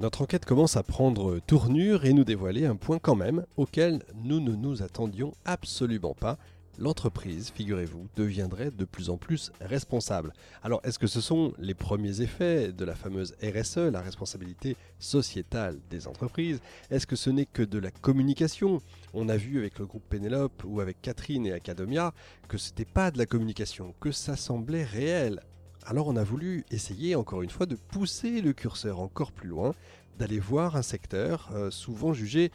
Notre enquête commence à prendre tournure et nous dévoiler un point quand même auquel nous ne nous attendions absolument pas. L'entreprise, figurez-vous, deviendrait de plus en plus responsable. Alors, est-ce que ce sont les premiers effets de la fameuse RSE, la responsabilité sociétale des entreprises? Est-ce que ce n'est que de la communication? On a vu avec le groupe Pénélope ou avec Catherine et Academia que ce n'était pas de la communication, que ça semblait réel. Alors on a voulu essayer encore une fois de pousser le curseur encore plus loin, d'aller voir un secteur euh, souvent jugé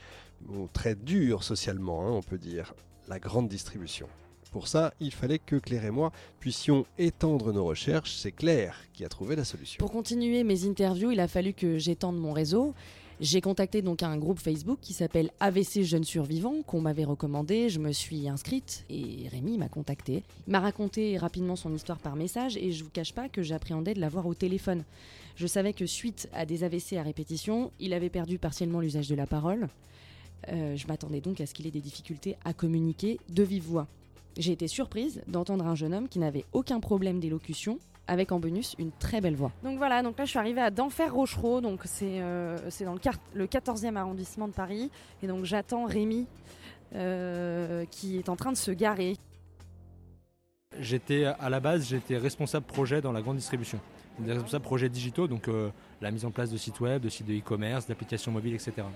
très dur socialement, hein, on peut dire, la grande distribution. Pour ça, il fallait que Claire et moi puissions étendre nos recherches. C'est Claire qui a trouvé la solution. Pour continuer mes interviews, il a fallu que j'étende mon réseau. J'ai contacté donc un groupe Facebook qui s'appelle AVC Jeunes Survivants qu'on m'avait recommandé. Je me suis inscrite et Rémi m'a contacté. Il m'a raconté rapidement son histoire par message et je vous cache pas que j'appréhendais de l'avoir au téléphone. Je savais que suite à des AVC à répétition, il avait perdu partiellement l'usage de la parole. Euh, je m'attendais donc à ce qu'il ait des difficultés à communiquer de vive voix. J'ai été surprise d'entendre un jeune homme qui n'avait aucun problème d'élocution avec en bonus une très belle voix. Donc voilà, donc là je suis arrivée à Denfert-Rochereau, donc c'est euh, dans le, le 14e arrondissement de Paris, et donc j'attends Rémi euh, qui est en train de se garer. J'étais à la base, j'étais responsable projet dans la grande distribution, responsable projet digitaux, donc euh, la mise en place de sites web, de sites de e-commerce, d'applications mobiles, etc.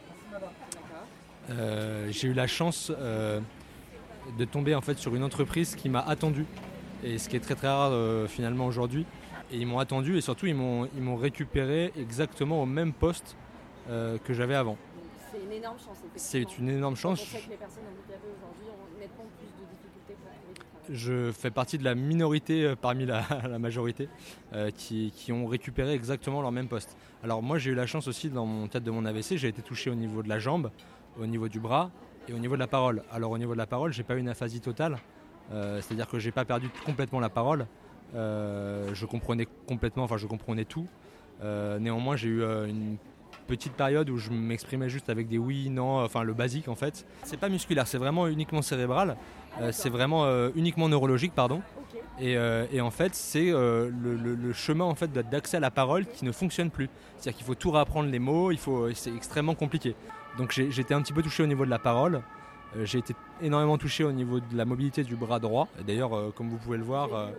J'ai eu la chance de tomber en fait sur une entreprise qui m'a attendu et ce qui est très très rare euh, finalement aujourd'hui. Et ils m'ont attendu et surtout ils m'ont, ils m'ont récupéré exactement au même poste euh, que j'avais avant. C'est une énorme chance. C'est une énorme chance. que les personnes handicapées aujourd'hui ont nettement plus de difficultés pour Je fais partie de la minorité euh, parmi la, majorité qui, qui, ont récupéré exactement leur même poste. Alors moi j'ai eu la chance aussi dans mon tête de mon AVC, j'ai été touché au niveau de la jambe, au niveau du bras et au niveau de la parole. Alors au niveau de la parole, j'ai pas eu une aphasie totale. Euh, c'est-à-dire que j'ai pas perdu complètement la parole. Euh, je comprenais complètement, enfin je comprenais tout. Euh, néanmoins, j'ai eu une petite période où je m'exprimais juste avec des oui, non, enfin le basique en fait. C'est pas musculaire, c'est vraiment uniquement cérébral. c'est vraiment uniquement neurologique, pardon. Et, en fait, c'est le, chemin en fait d'accès à la parole qui ne fonctionne plus. C'est-à-dire qu'il faut tout réapprendre les mots, il faut, c'est extrêmement compliqué. Donc j'étais un petit peu touché au niveau de la parole. Euh, j'ai été énormément touché au niveau de la mobilité du bras droit. D'ailleurs, euh, comme vous pouvez le voir, euh,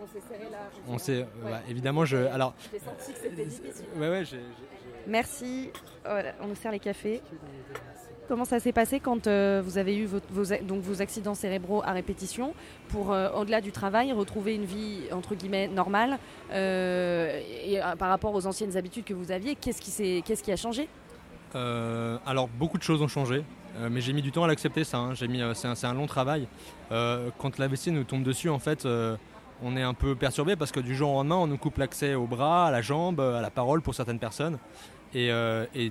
on s'est serré là. On s'est, évidemment, je. Alors. J'ai senti que c'était difficile. Ouais, ouais, Merci. on nous sert les cafés. Comment ça s'est passé quand vous avez eu vos, donc vos accidents cérébraux à répétition pour, au-delà du travail, retrouver une vie entre guillemets normale et par rapport aux anciennes habitudes que vous aviez? Qu'est-ce qui, qu'est-ce qui a changé? Alors, beaucoup de choses ont changé. Euh, mais j'ai mis du temps à l'accepter ça. Hein. J'ai mis, euh, c'est, un, long travail. Euh, quand l'AVC nous tombe dessus, en fait, on est un peu perturbé parce que du jour au lendemain, on nous coupe l'accès au bras, à la jambe, à la parole pour certaines personnes. Et,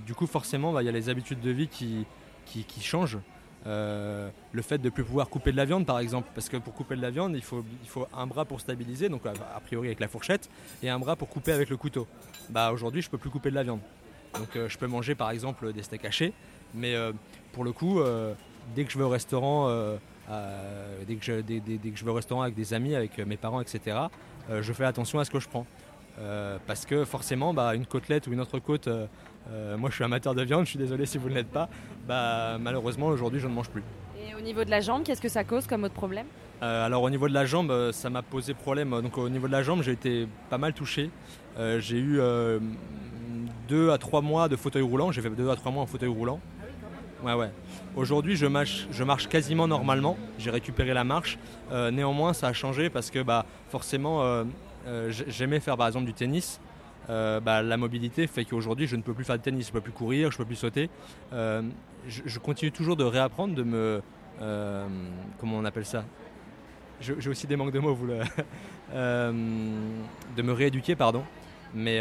du coup, forcément, bah, il y a les habitudes de vie qui, qui, changent. le fait de ne plus pouvoir couper de la viande par exemple, parce que pour couper de la viande il faut, il faut un bras pour stabiliser, donc a priori avec la fourchette, et un bras pour couper avec le couteau. Bah aujourd'hui je peux plus couper de la viande. Donc je peux manger par exemple des steaks hachés, mais pour le coup, euh, dès que je vais au restaurant, euh, dès, que je, dès, que je vais au restaurant avec des amis, avec mes parents, etc., euh, je fais attention à ce que je prends. parce que forcément, bah, une côtelette ou une autre côte, moi je suis amateur de viande, je suis désolé si vous ne l'êtes pas, bah, malheureusement aujourd'hui je ne mange plus. Et au niveau de la jambe, qu'est-ce que ça cause comme autre problème? Alors au niveau de la jambe, ça m'a posé problème. Donc au niveau de la jambe, j'ai été pas mal touché. j'ai eu deux à trois mois de fauteuil roulant. J'ai fait deux à trois mois en fauteuil roulant. Ouais, ouais. Aujourd'hui, je marche, je marche quasiment normalement. J'ai récupéré la marche. Euh, néanmoins, ça a changé parce que bah, forcément, euh, euh, j'aimais faire par exemple du tennis. Bah, la mobilité fait qu'aujourd'hui, je ne peux plus faire de tennis. Je ne peux plus courir, je ne peux plus sauter. Je, continue toujours de réapprendre, de me. comment on appelle ça? J'ai aussi des manques de mots, vous le. de me rééduquer, pardon. Mais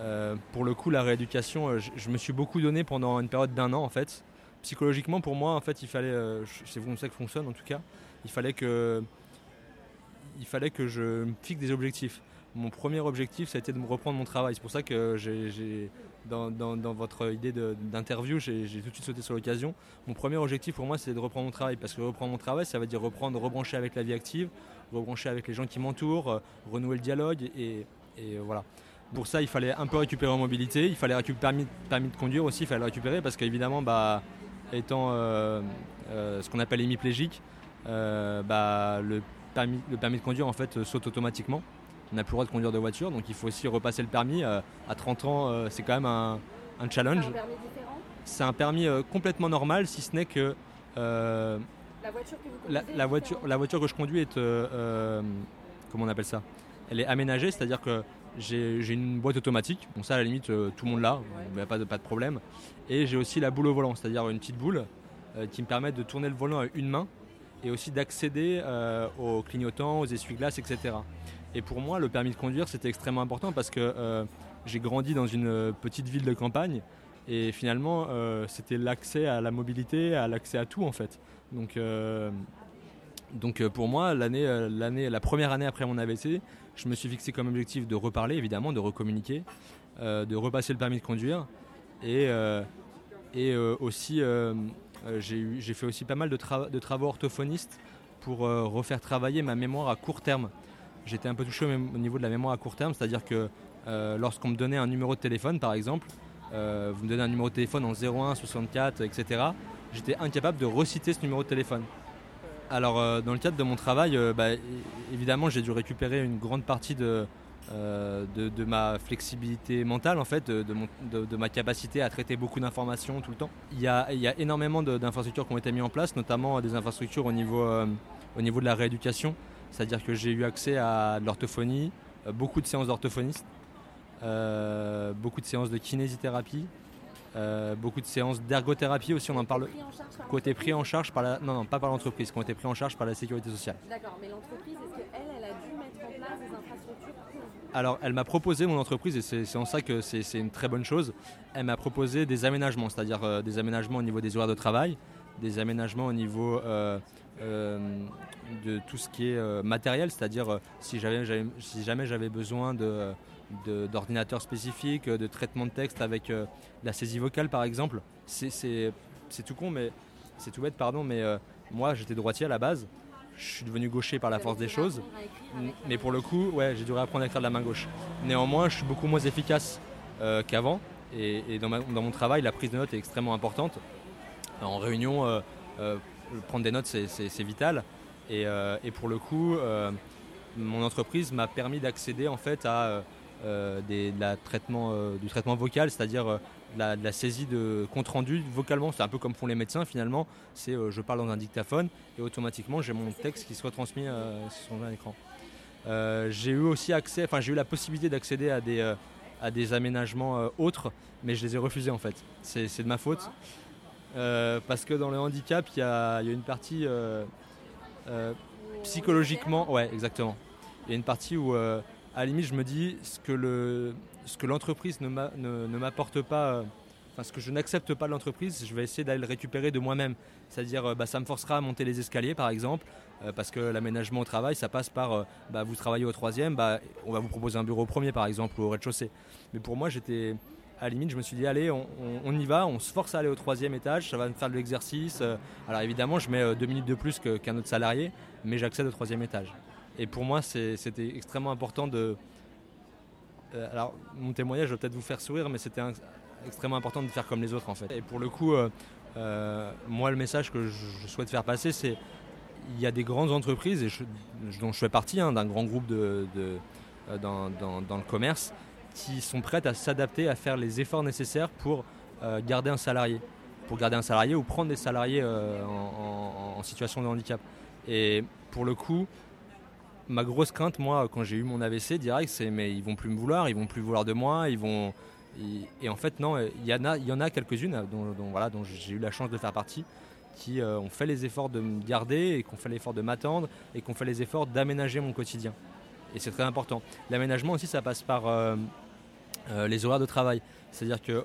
euh, pour le coup, la rééducation, euh, je, me suis beaucoup donné pendant une période d'un an en fait. Psychologiquement, pour moi, en fait, il fallait, euh, c'est comme ça que fonctionne en tout cas, il fallait que, il fallait que je me fixe des objectifs. Mon premier objectif, ça a été de reprendre mon travail. C'est pour ça que dans, votre idée d'interview, j'ai tout de suite sauté sur l'occasion. Mon premier objectif pour moi, c'est de reprendre mon travail. Parce que reprendre mon travail, ça veut dire reprendre, rebrancher avec la vie active, rebrancher avec les gens qui m'entourent, renouer le dialogue. Et voilà. Pour ça, il fallait un peu récupérer en mobilité, il fallait récupérer le permis, de conduire aussi, il fallait le récupérer parce qu'évidemment, bah, étant euh, euh, ce qu'on appelle hémiplégique, euh, bah, le, permis, le permis de conduire en fait saute automatiquement. On n'a plus le droit de conduire de voiture, donc il faut aussi repasser le permis. à 30 ans, c'est quand même un, challenge. C'est un permis différent C'est un permis complètement normal, si ce n'est que la voiture que vous la, la, voiture, la voiture que je conduis est comment on appelle ça? Elle est aménagée, c'est-à-dire que j'ai une boîte automatique, bon ça à la limite euh, tout le monde l'a, il n'y a pas de, pas de problème. Et j'ai aussi la boule au volant, c'est-à-dire une petite boule euh, qui me permet de tourner le volant à une main et aussi d'accéder euh, aux clignotants, aux essuie-glaces, etc. Et pour moi, le permis de conduire, c'était extrêmement important parce que j'ai grandi dans une petite ville de campagne et finalement, c'était l'accès à la mobilité, à l'accès à tout en fait. Donc, donc pour moi, l'année, la première année après mon AVC, je me suis fixé comme objectif de reparler, évidemment, de recommuniquer, euh, de repasser le permis de conduire. Et, euh, euh, aussi, j'ai fait aussi pas mal de, travaux orthophonistes pour refaire travailler ma mémoire à court terme. J'étais un peu touché au niveau de la mémoire à court terme, c'est-à-dire que lorsqu'on me donnait un numéro de téléphone, par exemple, vous me donnez un numéro de téléphone en 01, 64, etc., j'étais incapable de reciter ce numéro de téléphone. Alors, euh, dans le cadre de mon travail, euh, bah, évidemment, j'ai dû récupérer une grande partie de, euh, de, ma flexibilité mentale, en fait, de, ma capacité à traiter beaucoup d'informations tout le temps. Il y a, énormément d'infrastructures qui ont été mises en place, notamment des infrastructures au niveau, au niveau de la rééducation. C'est-à-dire que j'ai eu accès à l'orthophonie, beaucoup de séances d'orthophonistes, beaucoup de séances de kinésithérapie, euh, beaucoup de séances d'ergothérapie aussi, on en parle. Côté pris en charge par la. Non, non, pas par l'entreprise, qui ont été pris en charge par la sécurité sociale. D'accord, mais l'entreprise, est-ce qu'elle, elle a dû mettre en place des infrastructures Alors, elle m'a proposé, mon entreprise, et c'est en ça que c'est une très bonne chose, elle m'a proposé des aménagements, c'est-à-dire euh, des aménagements au niveau des horaires de travail, des aménagements au niveau euh, de tout ce qui est matériel, c'est-à-dire si, si jamais j'avais besoin de d'ordinateurs spécifiques, de traitement de texte avec euh, la saisie vocale par exemple. C'est tout con, mais c'est tout bête, pardon, mais euh, moi j'étais droitier à la base. Je suis devenu gaucher par la force des choses. Mais pour le coup, ouais, j'ai dû réapprendre à écrire de la main gauche. Néanmoins, je suis beaucoup moins efficace euh, qu'avant. Et, dans, mon travail, la prise de notes est extrêmement importante. En réunion, prendre des notes, c'est vital. Et, et, pour le coup, mon entreprise m'a permis d'accéder en fait à euh, la traitement, euh, du traitement vocal, c'est-à-dire euh, la, la, saisie de compte rendu vocalement. C'est un peu comme font les médecins finalement. C'est je parle dans un dictaphone et automatiquement j'ai mon texte qui se retransmis sur un écran. j'ai eu aussi accès, enfin j'ai eu la possibilité d'accéder à des, à des aménagements autres, mais je les ai refusés en fait. C'est de ma faute. parce que dans le handicap, il y a, y a, une partie psychologiquement, ouais, exactement. Il y a une partie où à la limite, je me dis ce que, l'entreprise ne, ne, m'apporte pas, euh, enfin ce que je n'accepte pas de l'entreprise, je vais essayer d'aller le récupérer de moi-même. C'est-à-dire, euh, bah, ça me forcera à monter les escaliers, par exemple, euh, parce que l'aménagement au travail, ça passe par, bah, vous travaillez au troisième, bah, on va vous proposer un bureau au premier, par exemple, ou au rez-de-chaussée. Mais pour moi, j'étais à la limite, je me suis dit, allez, on, y va, on se force à aller au troisième étage, ça va me faire de l'exercice. Alors évidemment, je mets deux minutes de plus qu'un autre salarié, mais j'accède au troisième étage. Et pour moi, c'était extrêmement important de. Euh, alors, mon témoignage va peut-être vous faire sourire, mais c'était extrêmement important de faire comme les autres en fait. Et pour le coup, euh, euh, moi, le message que je, souhaite faire passer, c'est il y a des grandes entreprises, et dont je fais partie, hein, d'un grand groupe dans, le commerce, qui sont prêtes à s'adapter, à faire les efforts nécessaires pour garder un salarié. Pour garder un salarié ou prendre des salariés en situation de handicap. Et pour le coup, ma grosse crainte, moi, quand j'ai eu mon AVC direct, c'est mais ils vont plus me vouloir, ils vont plus vouloir de moi, ils vont. Et en fait, non, il y en a, il y en a quelques-unes dont, voilà, dont j'ai eu la chance de faire partie, qui euh, ont fait les efforts de me garder et qui ont fait l'effort de m'attendre et qui ont fait les efforts d'aménager mon quotidien. Et c'est très important. L'aménagement aussi, ça passe par euh, euh, les horaires de travail. C'est-à-dire que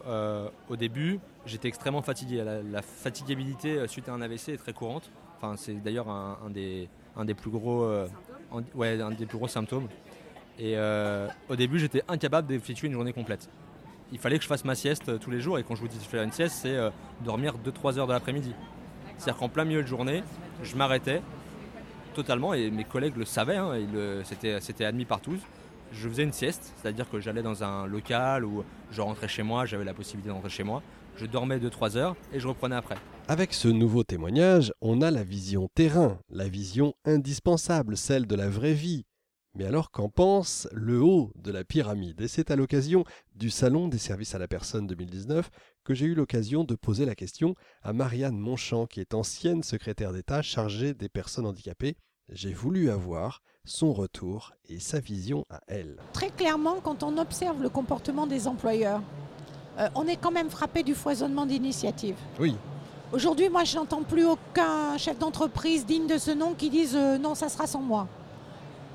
au début, j'étais extrêmement fatigué. La, fatigabilité suite à un AVC est très courante. Enfin, c'est d'ailleurs un des plus gros ouais, un des plus gros symptômes. Et euh, au début, j'étais incapable d'effectuer une journée complète. Il fallait que je fasse ma sieste euh, tous les jours. Et quand je vous dis faire une sieste, c'est euh, dormir 2-3 heures de l'après-midi. C'est-à-dire qu'en plein milieu de journée, je m'arrêtais totalement. Et mes collègues le savaient, hein, c'était admis par tous. je faisais une sieste, c'est-à-dire que j'allais dans un local ou je rentrais chez moi, j'avais la possibilité de rentrer chez moi, je dormais 2-3 heures et je reprenais après. Avec ce nouveau témoignage, on a la vision terrain, la vision indispensable, celle de la vraie vie. Mais alors qu'en pense le haut de la pyramide? Et c'est à l'occasion du Salon des services à la personne 2019 que j'ai eu l'occasion de poser la question à Marianne Monchamp, qui est ancienne secrétaire d'État chargée des personnes handicapées. J'ai voulu avoir son retour et sa vision à elle. Très clairement, quand on observe le comportement des employeurs, euh, on est quand même frappé du foisonnement d'initiatives. Oui. Aujourd'hui, moi, je n'entends plus aucun chef d'entreprise digne de ce nom qui dise euh, non, ça sera sans moi.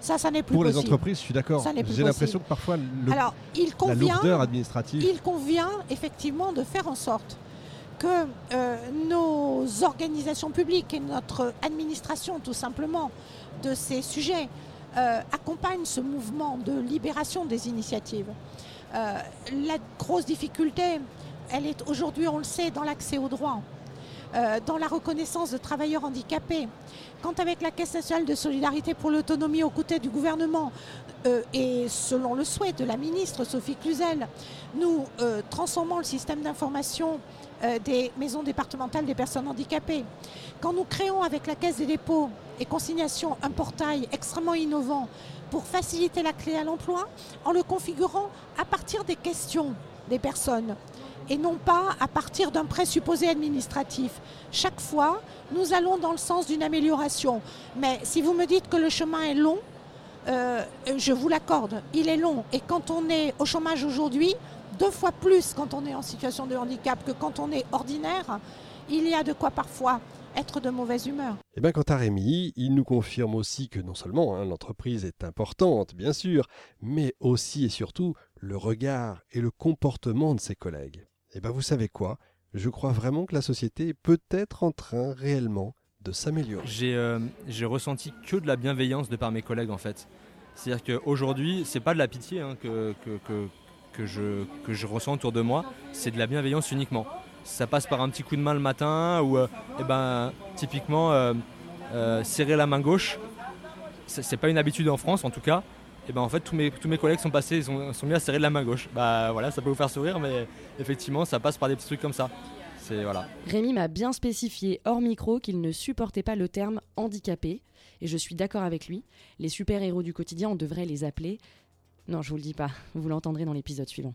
Ça, ça n'est plus Pour possible. les entreprises, je suis d'accord. J'ai l'impression que parfois le- Alors, il la convient, lourdeur administrative. il convient effectivement de faire en sorte que euh, nos organisations publiques et notre administration, tout simplement, de ces sujets, euh, accompagnent ce mouvement de libération des initiatives. Euh, la grosse difficulté, elle est aujourd'hui, on le sait, dans l'accès aux droits, euh, dans la reconnaissance de travailleurs handicapés. Quand avec la Caisse nationale de solidarité pour l'autonomie aux côtés du gouvernement euh, et selon le souhait de la ministre Sophie Cluzel, nous euh, transformons le système d'information des maisons départementales des personnes handicapées. Quand nous créons avec la Caisse des dépôts et consignations un portail extrêmement innovant pour faciliter l'accès à l'emploi en le configurant à partir des questions des personnes et non pas à partir d'un présupposé administratif. Chaque fois, nous allons dans le sens d'une amélioration. Mais si vous me dites que le chemin est long, euh, je vous l'accorde, il est long. Et quand on est au chômage aujourd'hui, deux fois plus quand on est en situation de handicap que quand on est ordinaire, il y a de quoi parfois être de mauvaise humeur. Et bien, quant à Rémi, il nous confirme aussi que non seulement hein, l'entreprise est importante, bien sûr, mais aussi et surtout le regard et le comportement de ses collègues. Et bien, vous savez quoi? Je crois vraiment que la société est peut-être en train réellement de s'améliorer. J'ai euh, j'ai ressenti que de la bienveillance de par mes collègues en fait. C'est-à-dire qu'aujourd'hui, c'est pas de la pitié hein, que, que, que, je, que je ressens autour de moi, c'est de la bienveillance uniquement. Ça passe par un petit coup de main le matin ou, euh, eh ben, typiquement, euh, serrer la main gauche. C'est pas une habitude en France en tout cas. Et ben en fait tous mes, tous mes collègues sont passés, ils sont, sont mis à serrer de la main gauche. Bah voilà, ça peut vous faire sourire, mais effectivement ça passe par des petits trucs comme ça. Voilà. Rémi m'a bien spécifié hors micro qu'il ne supportait pas le terme handicapé, et je suis d'accord avec lui. Les super-héros du quotidien, on devrait les appeler. Non, je vous le dis pas, vous l'entendrez dans l'épisode suivant.